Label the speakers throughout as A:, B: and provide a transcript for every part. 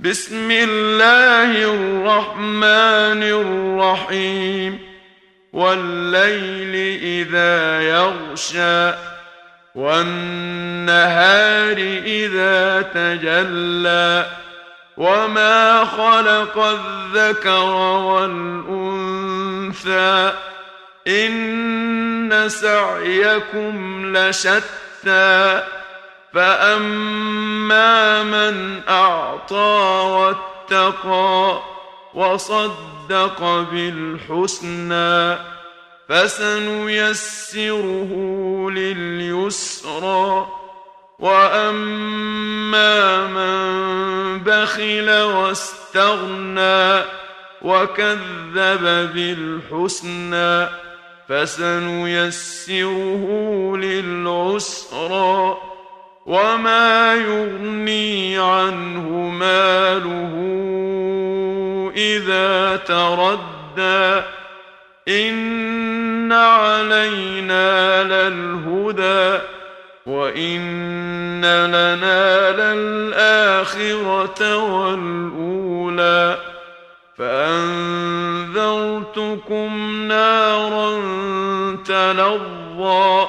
A: بسم الله الرحمن الرحيم. والليل إذا يغشى والنهار إذا تجلى. وما خلق الذكر والأنثى إن سعيكم لشتى. فاما من اعطى واتقى وصدق بالحسنى فسنيسره لليسرى واما من بخل واستغنى وكذب بالحسنى فسنيسره للعسرى وما يغني عنه ماله اذا تردى ان علينا للهدى وان لنا للاخره والاولى فانذرتكم نارا تلظى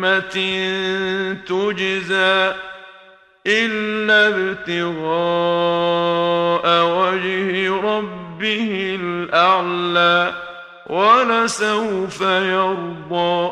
A: نعمة تجزى إلا ابتغاء وجه ربه الأعلى ولسوف يرضى